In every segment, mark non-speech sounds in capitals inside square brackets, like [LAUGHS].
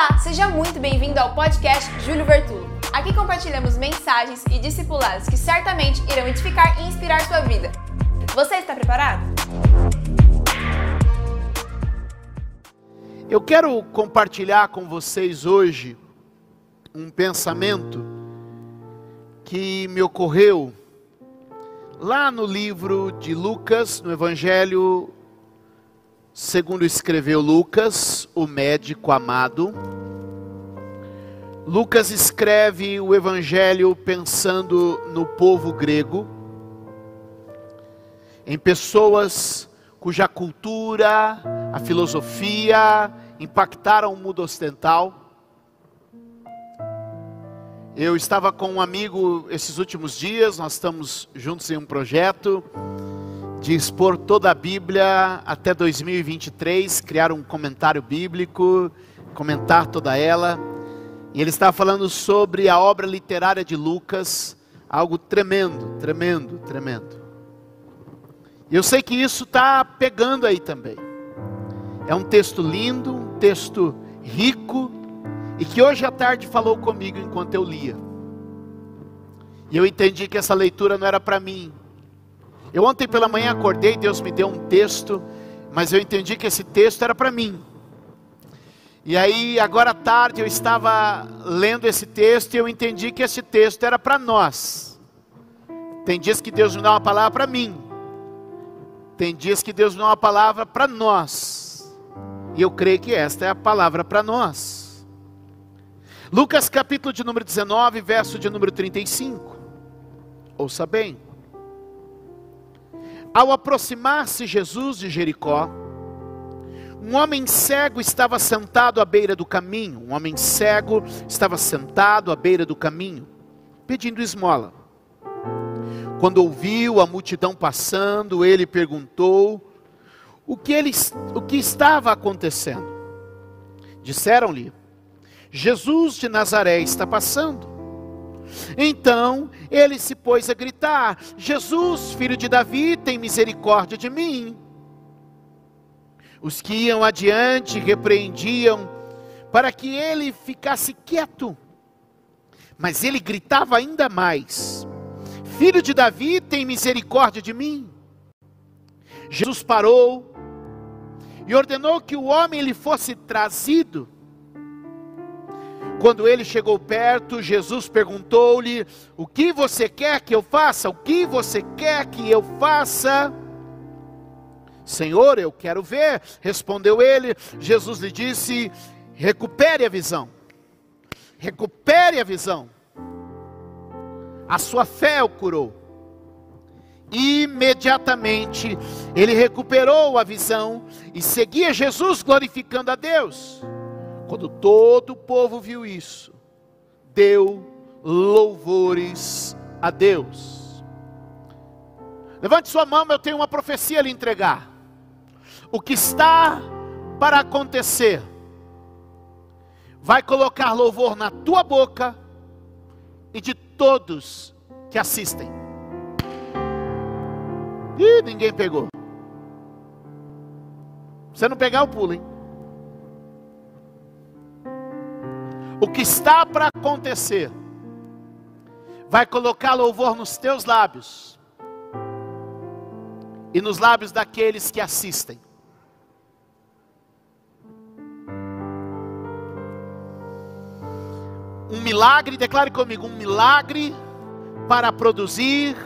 Olá, seja muito bem-vindo ao podcast Júlio Vertulo. Aqui compartilhamos mensagens e discipulados que certamente irão edificar e inspirar sua vida. Você está preparado? Eu quero compartilhar com vocês hoje um pensamento que me ocorreu lá no livro de Lucas, no Evangelho segundo escreveu Lucas, o médico amado. Lucas escreve o evangelho pensando no povo grego, em pessoas cuja cultura, a filosofia impactaram o mundo ocidental. Eu estava com um amigo esses últimos dias, nós estamos juntos em um projeto de expor toda a Bíblia até 2023, criar um comentário bíblico, comentar toda ela. E ele está falando sobre a obra literária de Lucas, algo tremendo, tremendo, tremendo. E eu sei que isso está pegando aí também. É um texto lindo, um texto rico, e que hoje à tarde falou comigo enquanto eu lia. E eu entendi que essa leitura não era para mim, eu ontem pela manhã acordei, Deus me deu um texto, mas eu entendi que esse texto era para mim. E aí, agora à tarde, eu estava lendo esse texto e eu entendi que esse texto era para nós. Tem dias que Deus me dá uma palavra para mim, tem dias que Deus me dá uma palavra para nós, e eu creio que esta é a palavra para nós. Lucas capítulo de número 19, verso de número 35. Ouça bem. Ao aproximar-se Jesus de Jericó, um homem cego estava sentado à beira do caminho. Um homem cego estava sentado à beira do caminho, pedindo esmola. Quando ouviu a multidão passando, ele perguntou o que, ele, o que estava acontecendo. Disseram-lhe: Jesus de Nazaré está passando. Então ele se pôs a gritar: Jesus, filho de Davi, tem misericórdia de mim. Os que iam adiante repreendiam para que ele ficasse quieto. Mas ele gritava ainda mais: Filho de Davi, tem misericórdia de mim. Jesus parou e ordenou que o homem lhe fosse trazido. Quando ele chegou perto, Jesus perguntou-lhe: O que você quer que eu faça? O que você quer que eu faça? Senhor, eu quero ver. Respondeu ele. Jesus lhe disse: Recupere a visão. Recupere a visão. A sua fé o curou. Imediatamente ele recuperou a visão e seguia Jesus glorificando a Deus. Quando todo o povo viu isso, deu louvores a Deus. Levante sua mão, eu tenho uma profecia a lhe entregar. O que está para acontecer vai colocar louvor na tua boca e de todos que assistem. Ih, ninguém pegou. Se não pegar, eu pulo, hein? O que está para acontecer, vai colocar louvor nos teus lábios e nos lábios daqueles que assistem. Um milagre, declare comigo, um milagre para produzir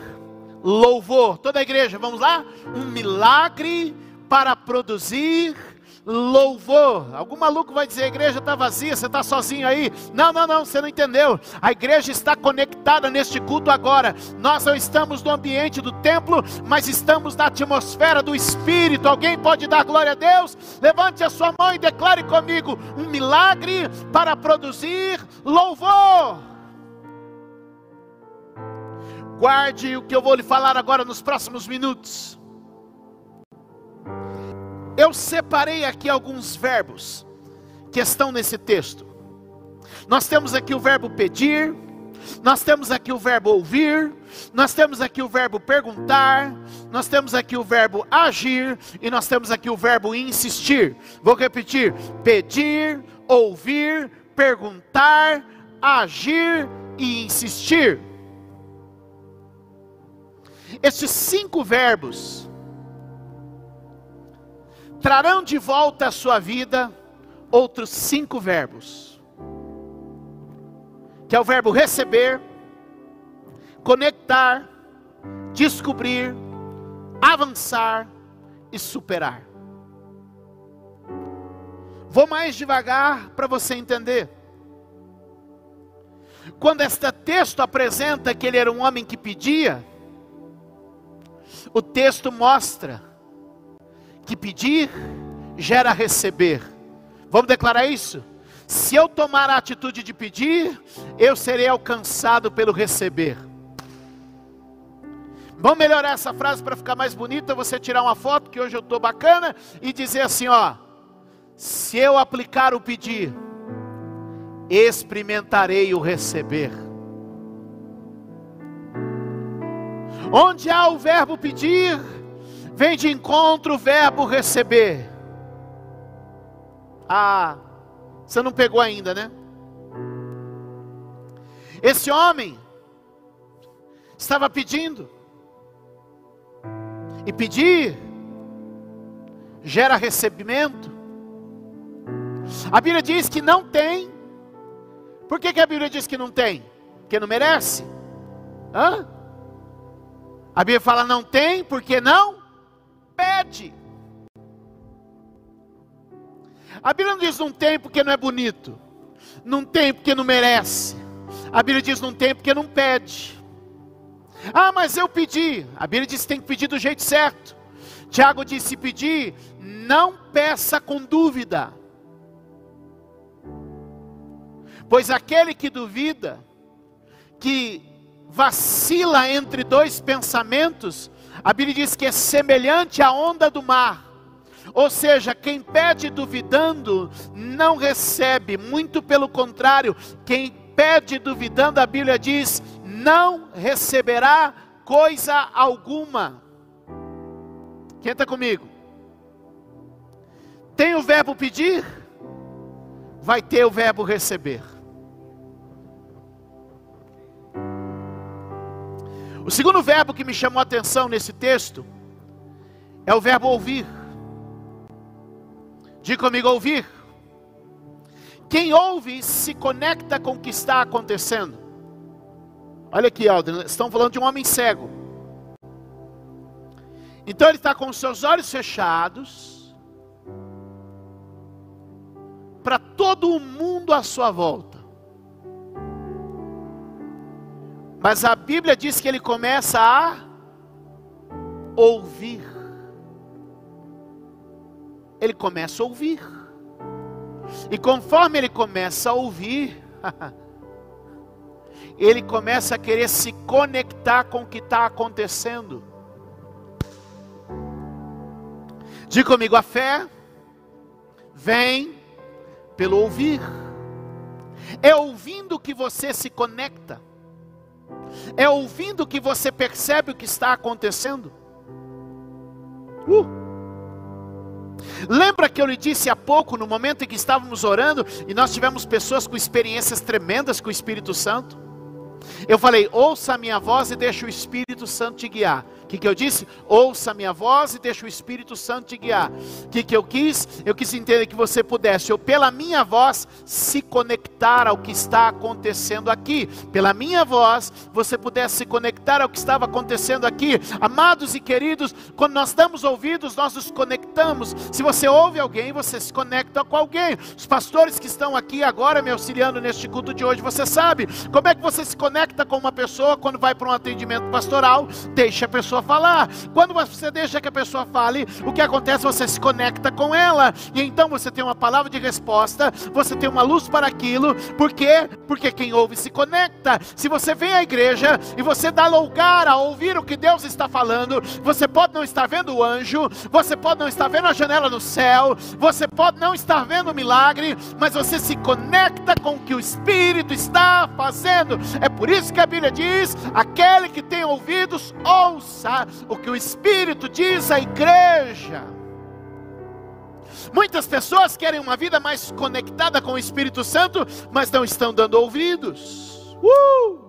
louvor. Toda a igreja, vamos lá? Um milagre para produzir louvor. Algum maluco vai dizer: a igreja está vazia, você está sozinho aí. Não, não, não, você não entendeu. A igreja está conectada neste culto agora. Nós não estamos no ambiente do templo, mas estamos na atmosfera do Espírito. Alguém pode dar glória a Deus? Levante a sua mão e declare comigo: um milagre para produzir louvor. Guarde o que eu vou lhe falar agora nos próximos minutos. Eu separei aqui alguns verbos que estão nesse texto. Nós temos aqui o verbo pedir, nós temos aqui o verbo ouvir, nós temos aqui o verbo perguntar, nós temos aqui o verbo agir e nós temos aqui o verbo insistir. Vou repetir: pedir, ouvir, perguntar, agir e insistir. Estes cinco verbos trarão de volta à sua vida outros cinco verbos, que é o verbo receber, conectar, descobrir, avançar e superar. Vou mais devagar para você entender. Quando este texto apresenta que ele era um homem que pedia, o texto mostra que pedir gera receber. Vamos declarar isso? Se eu tomar a atitude de pedir, eu serei alcançado pelo receber. Vamos melhorar essa frase para ficar mais bonita. Você tirar uma foto, que hoje eu estou bacana, e dizer assim: ó, se eu aplicar o pedir, experimentarei o receber. Onde há o verbo pedir, vem de encontro o verbo receber. Ah, você não pegou ainda, né? Esse homem estava pedindo, e pedir gera recebimento. A Bíblia diz que não tem. Por que, que a Bíblia diz que não tem? Porque não merece. Hã? A Bíblia fala não tem porque não pede. A Bíblia não diz não tem porque não é bonito. Não tem porque não merece. A Bíblia diz não tem porque não pede. Ah, mas eu pedi. A Bíblia diz que tem que pedir do jeito certo. Tiago disse: se pedir, não peça com dúvida. Pois aquele que duvida, que vacila entre dois pensamentos, a Bíblia diz que é semelhante à onda do mar. Ou seja, quem pede duvidando não recebe, muito pelo contrário, quem pede duvidando, a Bíblia diz, não receberá coisa alguma. Quem está comigo? Tem o verbo pedir, vai ter o verbo receber. O segundo verbo que me chamou a atenção nesse texto é o verbo ouvir. Diga comigo ouvir. Quem ouve se conecta com o que está acontecendo. Olha aqui, Aldrin, estão falando de um homem cego. Então ele está com os seus olhos fechados para todo o mundo à sua volta. Mas a Bíblia diz que ele começa a ouvir. Ele começa a ouvir. E conforme ele começa a ouvir, [LAUGHS] ele começa a querer se conectar com o que está acontecendo. Diga comigo, a fé vem pelo ouvir. É ouvindo que você se conecta. É ouvindo que você percebe o que está acontecendo. Uh. Lembra que eu lhe disse há pouco, no momento em que estávamos orando, e nós tivemos pessoas com experiências tremendas com o Espírito Santo? Eu falei: ouça a minha voz e deixa o Espírito Santo te guiar que, que eu disse? Ouça a minha voz e deixa o Espírito Santo te guiar. O que, que eu quis? Eu quis entender que você pudesse, ou pela minha voz, se conectar ao que está acontecendo aqui. Pela minha voz, você pudesse se conectar ao que estava acontecendo aqui. Amados e queridos, quando nós damos ouvidos, nós nos conectamos. Se você ouve alguém, você se conecta com alguém. Os pastores que estão aqui agora me auxiliando neste culto de hoje, você sabe como é que você se conecta com uma pessoa quando vai para um atendimento pastoral? Deixa a pessoa falar. Quando você deixa que a pessoa fale, o que acontece? Você se conecta com ela. E então você tem uma palavra de resposta, você tem uma luz para aquilo. Por quê? Porque quem ouve se conecta. Se você vem à igreja e você dá lugar a ouvir o que Deus está falando, você pode não estar vendo o anjo, você pode não estar vendo a janela no céu, você pode não estar vendo o milagre, mas você se conecta com o que o Espírito está fazendo. É por isso que a Bíblia diz: aquele que tem ouvidos, ouça o que o Espírito diz à igreja. Muitas pessoas querem uma vida mais conectada com o Espírito Santo, mas não estão dando ouvidos. Uh!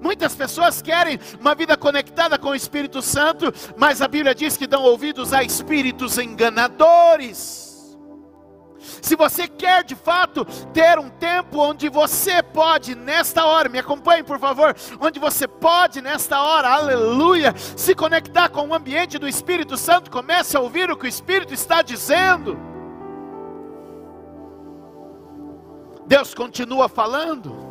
Muitas pessoas querem uma vida conectada com o Espírito Santo, mas a Bíblia diz que dão ouvidos a espíritos enganadores. Se você quer de fato ter um tempo onde você pode, nesta hora, me acompanhe por favor, onde você pode, nesta hora, aleluia, se conectar com o ambiente do Espírito Santo, comece a ouvir o que o Espírito está dizendo. Deus continua falando.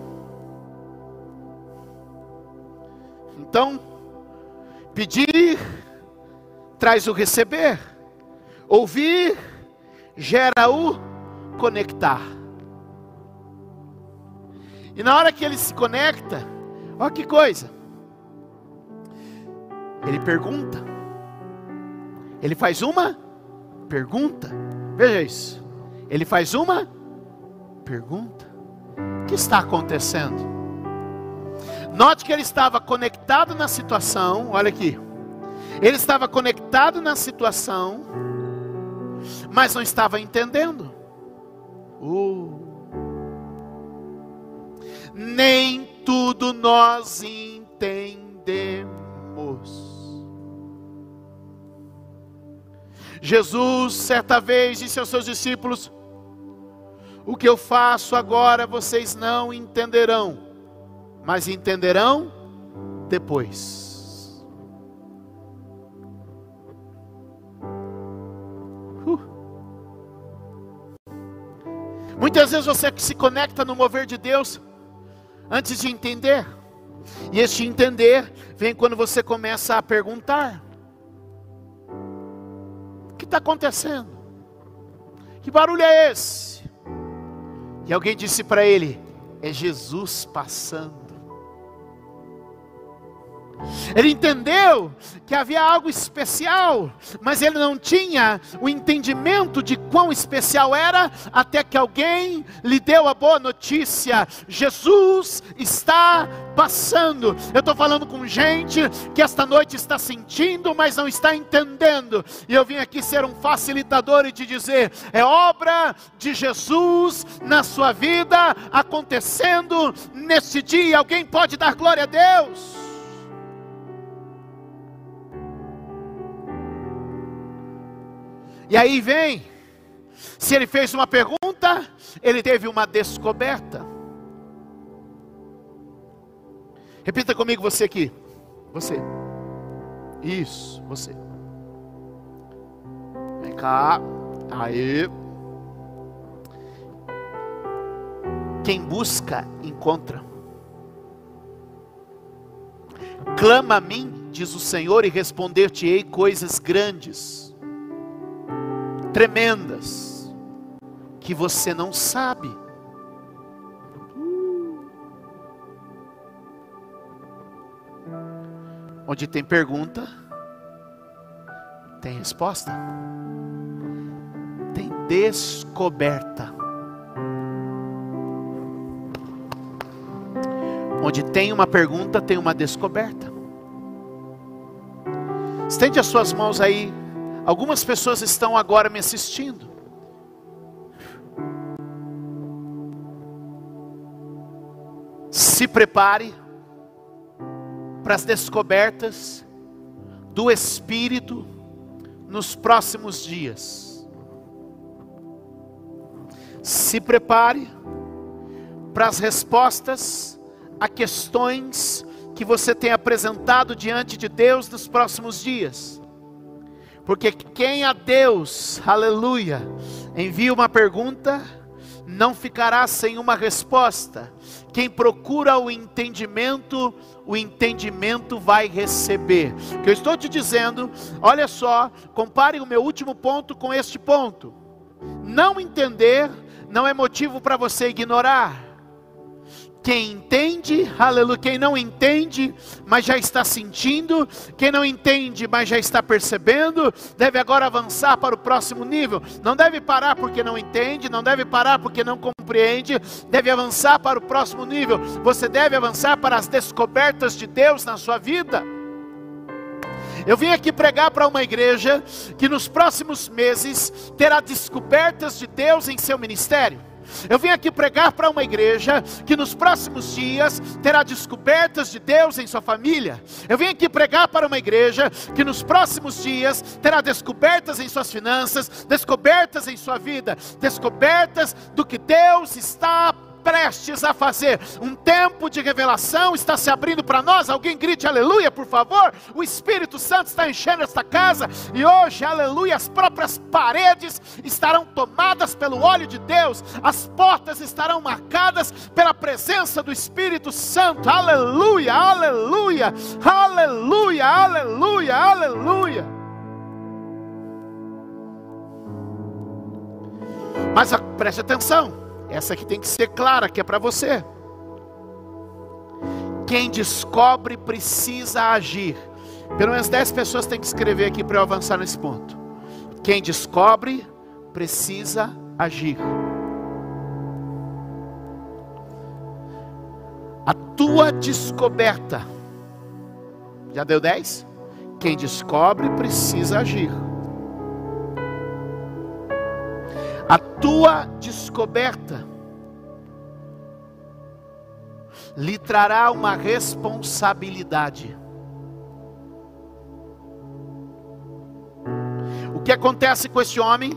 Então, pedir traz o receber, ouvir gera o conectar. E na hora que ele se conecta, olha que coisa. Ele pergunta. Ele faz uma pergunta. Veja isso. Ele faz uma pergunta. O que está acontecendo? Note que ele estava conectado na situação. Olha aqui. Ele estava conectado na situação, mas não estava entendendo. Uh. Nem tudo nós entendemos. Jesus, certa vez, disse aos seus discípulos: O que eu faço agora vocês não entenderão, mas entenderão depois. Muitas vezes você se conecta no mover de Deus antes de entender. E este entender vem quando você começa a perguntar: O que está acontecendo? Que barulho é esse? E alguém disse para ele: É Jesus passando. Ele entendeu que havia algo especial, mas ele não tinha o entendimento de quão especial era, até que alguém lhe deu a boa notícia: Jesus está passando. Eu estou falando com gente que esta noite está sentindo, mas não está entendendo. E eu vim aqui ser um facilitador e te dizer: é obra de Jesus na sua vida acontecendo nesse dia. Alguém pode dar glória a Deus? E aí vem, se ele fez uma pergunta, ele teve uma descoberta. Repita comigo você aqui. Você. Isso, você. Vem cá. Aí. Quem busca, encontra. Clama a mim, diz o Senhor, e responder-te-ei coisas grandes tremendas que você não sabe. Onde tem pergunta, tem resposta. Tem descoberta. Onde tem uma pergunta, tem uma descoberta. Estende as suas mãos aí Algumas pessoas estão agora me assistindo. Se prepare para as descobertas do Espírito nos próximos dias. Se prepare para as respostas a questões que você tem apresentado diante de Deus nos próximos dias. Porque quem a Deus, aleluia, envia uma pergunta, não ficará sem uma resposta. Quem procura o entendimento, o entendimento vai receber. Que eu estou te dizendo, olha só, compare o meu último ponto com este ponto. Não entender não é motivo para você ignorar. Quem entende, aleluia, quem não entende, mas já está sentindo, quem não entende, mas já está percebendo, deve agora avançar para o próximo nível. Não deve parar porque não entende, não deve parar porque não compreende, deve avançar para o próximo nível. Você deve avançar para as descobertas de Deus na sua vida. Eu vim aqui pregar para uma igreja que nos próximos meses terá descobertas de Deus em seu ministério. Eu vim aqui pregar para uma igreja que nos próximos dias terá descobertas de Deus em sua família. Eu vim aqui pregar para uma igreja que nos próximos dias terá descobertas em suas finanças, descobertas em sua vida, descobertas do que Deus está prestes a fazer. Um tempo de revelação está se abrindo para nós. Alguém grite aleluia, por favor. O Espírito Santo está enchendo esta casa e hoje, aleluia, as próprias paredes estarão tomadas pelo óleo de Deus. As portas estarão marcadas pela presença do Espírito Santo. Aleluia, aleluia, aleluia, aleluia, aleluia. Mas preste atenção. Essa aqui tem que ser clara, que é para você. Quem descobre precisa agir. Pelo menos 10 pessoas têm que escrever aqui para eu avançar nesse ponto. Quem descobre precisa agir. A tua descoberta. Já deu 10? Quem descobre precisa agir. A tua descoberta lhe trará uma responsabilidade. O que acontece com esse homem?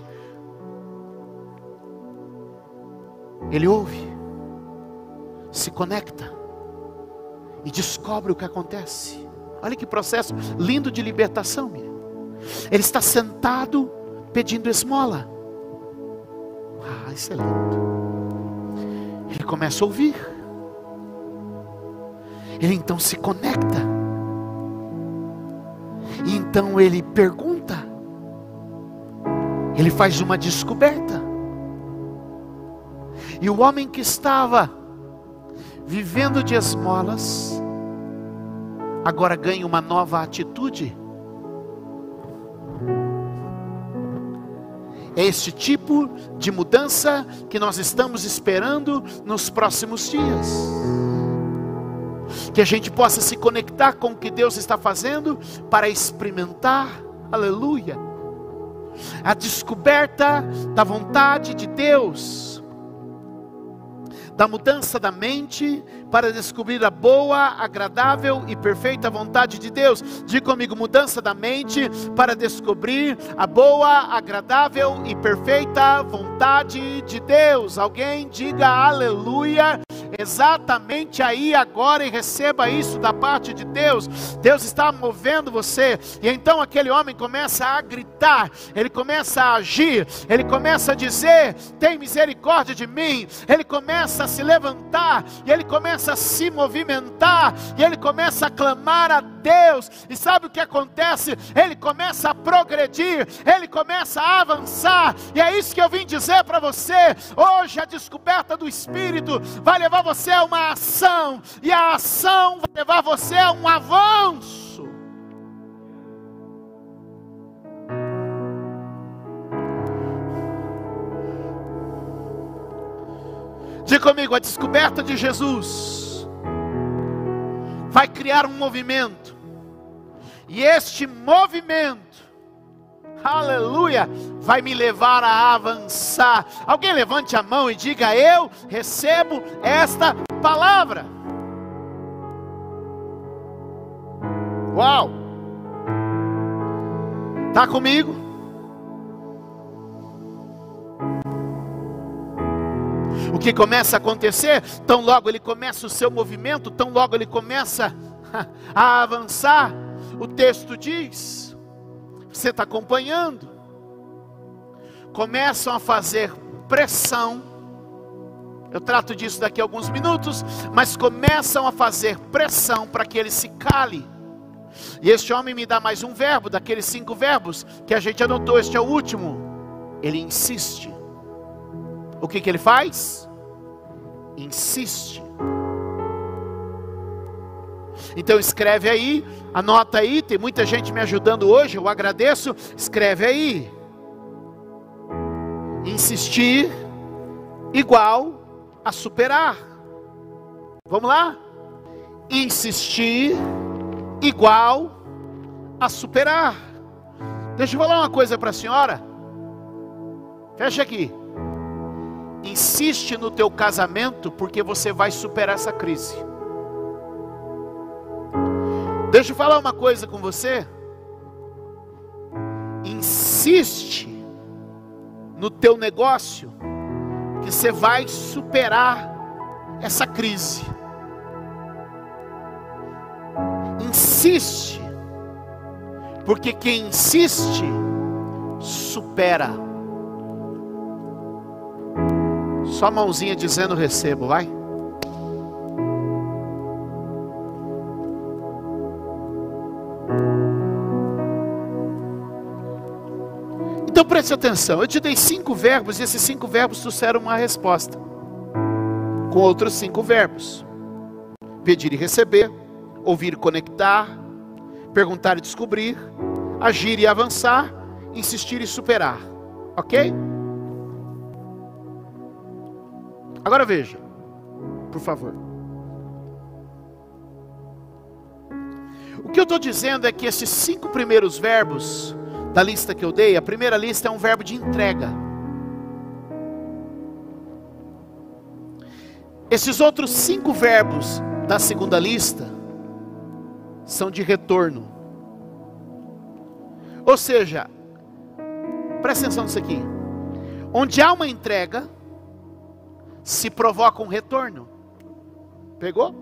Ele ouve, se conecta e descobre o que acontece. Olha que processo lindo de libertação. Ele está sentado pedindo esmola. Isso é lindo. Ele começa a ouvir. Ele então se conecta. E então ele pergunta. Ele faz uma descoberta. E o homem que estava vivendo de esmolas, agora ganha uma nova atitude. É este tipo de mudança que nós estamos esperando nos próximos dias. Que a gente possa se conectar com o que Deus está fazendo para experimentar, aleluia, a descoberta da vontade de Deus da mudança da mente para descobrir a boa, agradável e perfeita vontade de Deus. Diga comigo, mudança da mente para descobrir a boa, agradável e perfeita vontade de Deus. Alguém diga aleluia exatamente aí agora e receba isso da parte de Deus. Deus está movendo você. E então aquele homem começa a gritar, ele começa a agir, ele começa a dizer: "Tem misericórdia de mim". Ele começa a se levantar e ele começa a se movimentar e ele começa a clamar a Deus. E sabe o que acontece? Ele começa a progredir, ele começa a avançar. E é isso que eu vim dizer para você. Hoje a descoberta do Espírito vai levar você a uma ação, e a ação vai levar você a um avanço. Diga comigo, a descoberta de Jesus vai criar um movimento. E este movimento, aleluia, vai me levar a avançar. Alguém levante a mão e diga: Eu recebo esta palavra. Uau! Está comigo? O que começa a acontecer, tão logo ele começa o seu movimento, tão logo ele começa [LAUGHS] a avançar, o texto diz, você está acompanhando, começam a fazer pressão, eu trato disso daqui a alguns minutos, mas começam a fazer pressão para que ele se cale. E este homem me dá mais um verbo, daqueles cinco verbos que a gente anotou, este é o último. Ele insiste. O que, que ele faz? Insiste. Então escreve aí, anota aí, tem muita gente me ajudando hoje, eu agradeço. Escreve aí. Insistir igual a superar. Vamos lá? Insistir igual a superar. Deixa eu falar uma coisa para a senhora. Fecha aqui. Insiste no teu casamento porque você vai superar essa crise. Deixa eu falar uma coisa com você. Insiste no teu negócio que você vai superar essa crise. Insiste, porque quem insiste supera. Só mãozinha dizendo recebo, vai. Então preste atenção, eu te dei cinco verbos e esses cinco verbos trouxeram uma resposta. Com outros cinco verbos: pedir e receber, ouvir e conectar, perguntar e descobrir, agir e avançar, insistir e superar. Ok? Agora veja, por favor. O que eu estou dizendo é que esses cinco primeiros verbos da lista que eu dei, a primeira lista é um verbo de entrega. Esses outros cinco verbos da segunda lista são de retorno. Ou seja, presta atenção nisso aqui. Onde há uma entrega, se provoca um retorno. Pegou?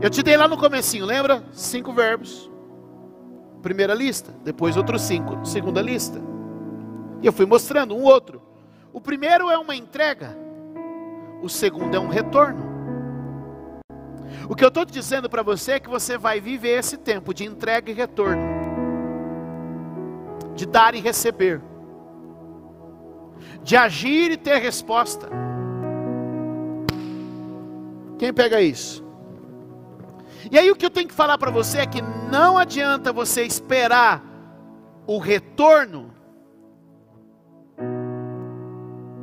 Eu te dei lá no comecinho, lembra? Cinco verbos primeira lista, depois outros cinco, segunda lista. E eu fui mostrando um outro. O primeiro é uma entrega, o segundo é um retorno. O que eu estou dizendo para você é que você vai viver esse tempo de entrega e retorno, de dar e receber, de agir e ter resposta. Quem pega isso? E aí o que eu tenho que falar para você é que não adianta você esperar o retorno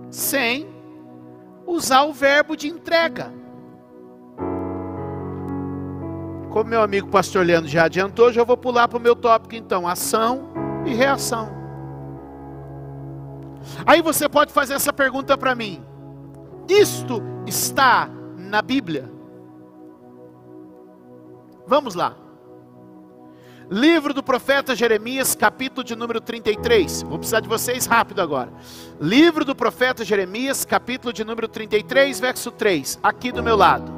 sem usar o verbo de entrega. Como meu amigo pastor Leandro já adiantou, já vou pular para o meu tópico então, ação e reação. Aí você pode fazer essa pergunta para mim: isto está na Bíblia? Vamos lá. Livro do profeta Jeremias, capítulo de número 33. Vou precisar de vocês rápido agora. Livro do profeta Jeremias, capítulo de número 33, verso 3. Aqui do meu lado.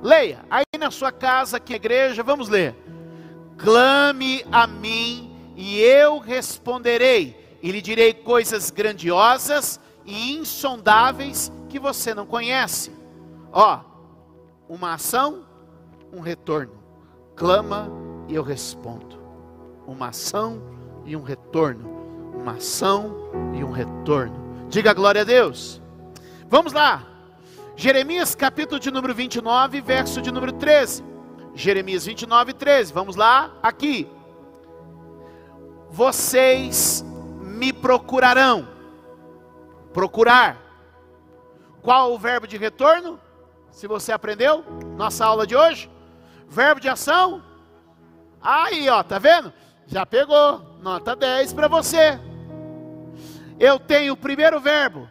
Leia. Aí na sua casa, aqui na igreja, vamos ler. Clame a mim e eu responderei, e lhe direi coisas grandiosas e insondáveis que você não conhece. Ó, uma ação um retorno. Clama e eu respondo. Uma ação e um retorno. Uma ação e um retorno. Diga glória a Deus. Vamos lá. Jeremias capítulo de número 29, verso de número 13. Jeremias 29, 13. Vamos lá, aqui. Vocês me procurarão. Procurar. Qual o verbo de retorno? Se você aprendeu, nossa aula de hoje. Verbo de ação? Aí, ó, tá vendo? Já pegou. Nota 10 para você. Eu tenho o primeiro verbo,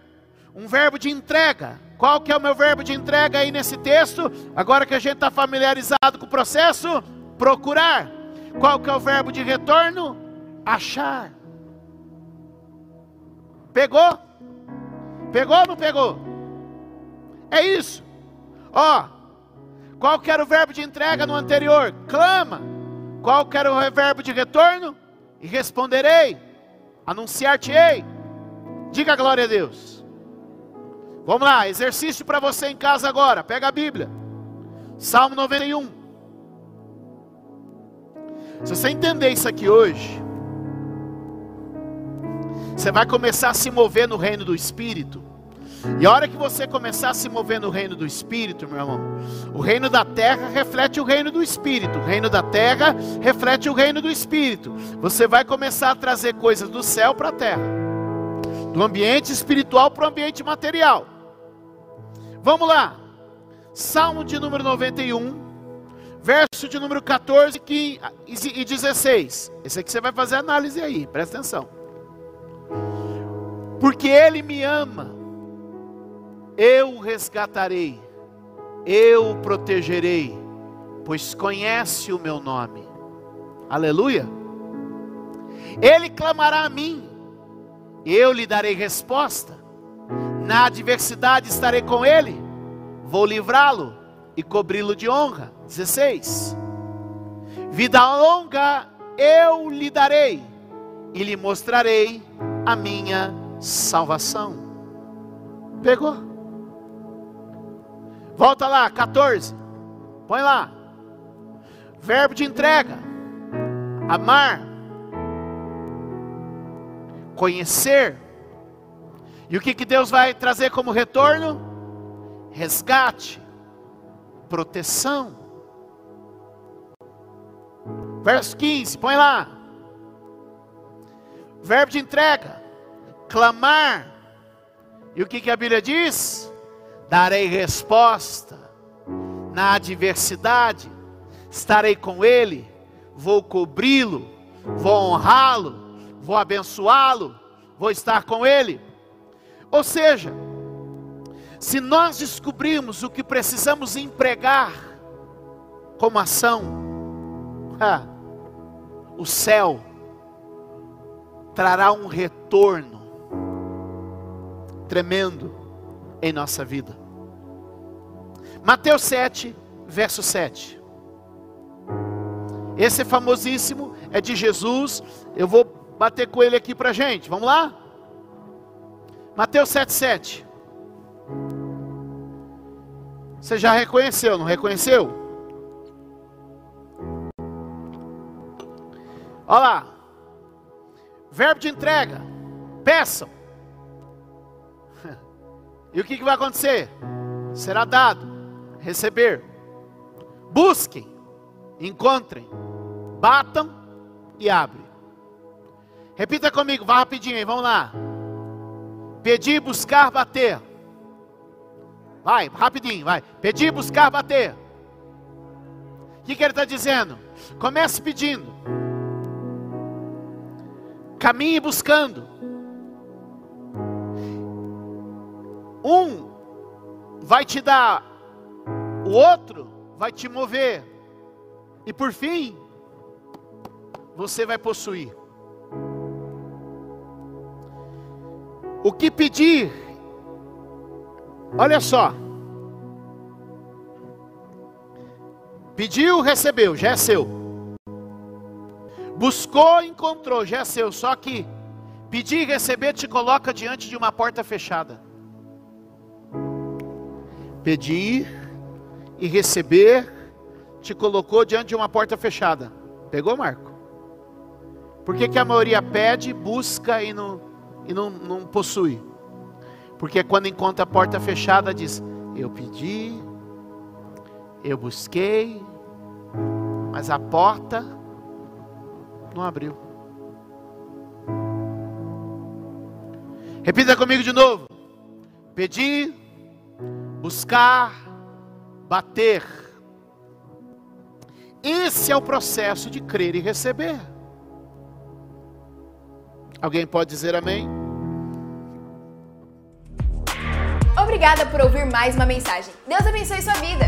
um verbo de entrega. Qual que é o meu verbo de entrega aí nesse texto? Agora que a gente está familiarizado com o processo, procurar. Qual que é o verbo de retorno? Achar. Pegou? Pegou ou não pegou? É isso. Ó, qual que era o verbo de entrega no anterior? Clama. Qual que era o verbo de retorno? E responderei. Anunciar-te-ei. Diga glória a Deus. Vamos lá, exercício para você em casa agora. Pega a Bíblia. Salmo 91. Se você entender isso aqui hoje, você vai começar a se mover no reino do Espírito. E a hora que você começar a se mover no reino do Espírito, meu irmão, o reino da terra reflete o reino do Espírito, o reino da terra reflete o reino do Espírito. Você vai começar a trazer coisas do céu para a terra, do ambiente espiritual para o ambiente material. Vamos lá, Salmo de número 91, verso de número 14 e 16. Esse aqui você vai fazer análise aí, presta atenção. Porque Ele me ama, eu o resgatarei, eu o protegerei, pois conhece o meu nome. Aleluia. Ele clamará a mim, eu lhe darei resposta. Na adversidade estarei com ele, vou livrá-lo e cobri-lo de honra. 16. Vida longa eu lhe darei e lhe mostrarei a minha salvação. Pegou? Volta lá, 14. Põe lá. Verbo de entrega. Amar. Conhecer. E o que, que Deus vai trazer como retorno? Resgate. Proteção. Verso 15, põe lá. Verbo de entrega, clamar. E o que, que a Bíblia diz? Darei resposta. Na adversidade, estarei com Ele, vou cobri-lo, vou honrá-lo, vou abençoá-lo, vou estar com Ele. Ou seja, se nós descobrirmos o que precisamos empregar como ação, o céu trará um retorno tremendo em nossa vida. Mateus 7, verso 7. Esse é famosíssimo, é de Jesus. Eu vou bater com ele aqui para gente. Vamos lá? Mateus 7, 7. Você já reconheceu, não reconheceu? Olha lá. Verbo de entrega. Peçam. E o que, que vai acontecer? Será dado. Receber. Busquem. Encontrem. Batam e abrem. Repita comigo, vá rapidinho aí, vamos lá. Pedir, buscar, bater. Vai, rapidinho, vai. Pedir, buscar, bater. O que, que ele está dizendo? Comece pedindo. Caminhe buscando. Um vai te dar, o outro vai te mover. E por fim, você vai possuir. O que pedir, olha só. Pediu, recebeu, já é seu. Buscou, encontrou, já é seu. Só que pedir e receber te coloca diante de uma porta fechada. Pedir e receber te colocou diante de uma porta fechada. Pegou, Marco? Por que, que a maioria pede, busca e não, e não, não possui? Porque quando encontra a porta fechada, diz: Eu pedi, eu busquei, mas a porta não abriu. Repita comigo de novo: pedir, buscar, bater. Esse é o processo de crer e receber. Alguém pode dizer amém? Obrigada por ouvir mais uma mensagem. Deus abençoe sua vida.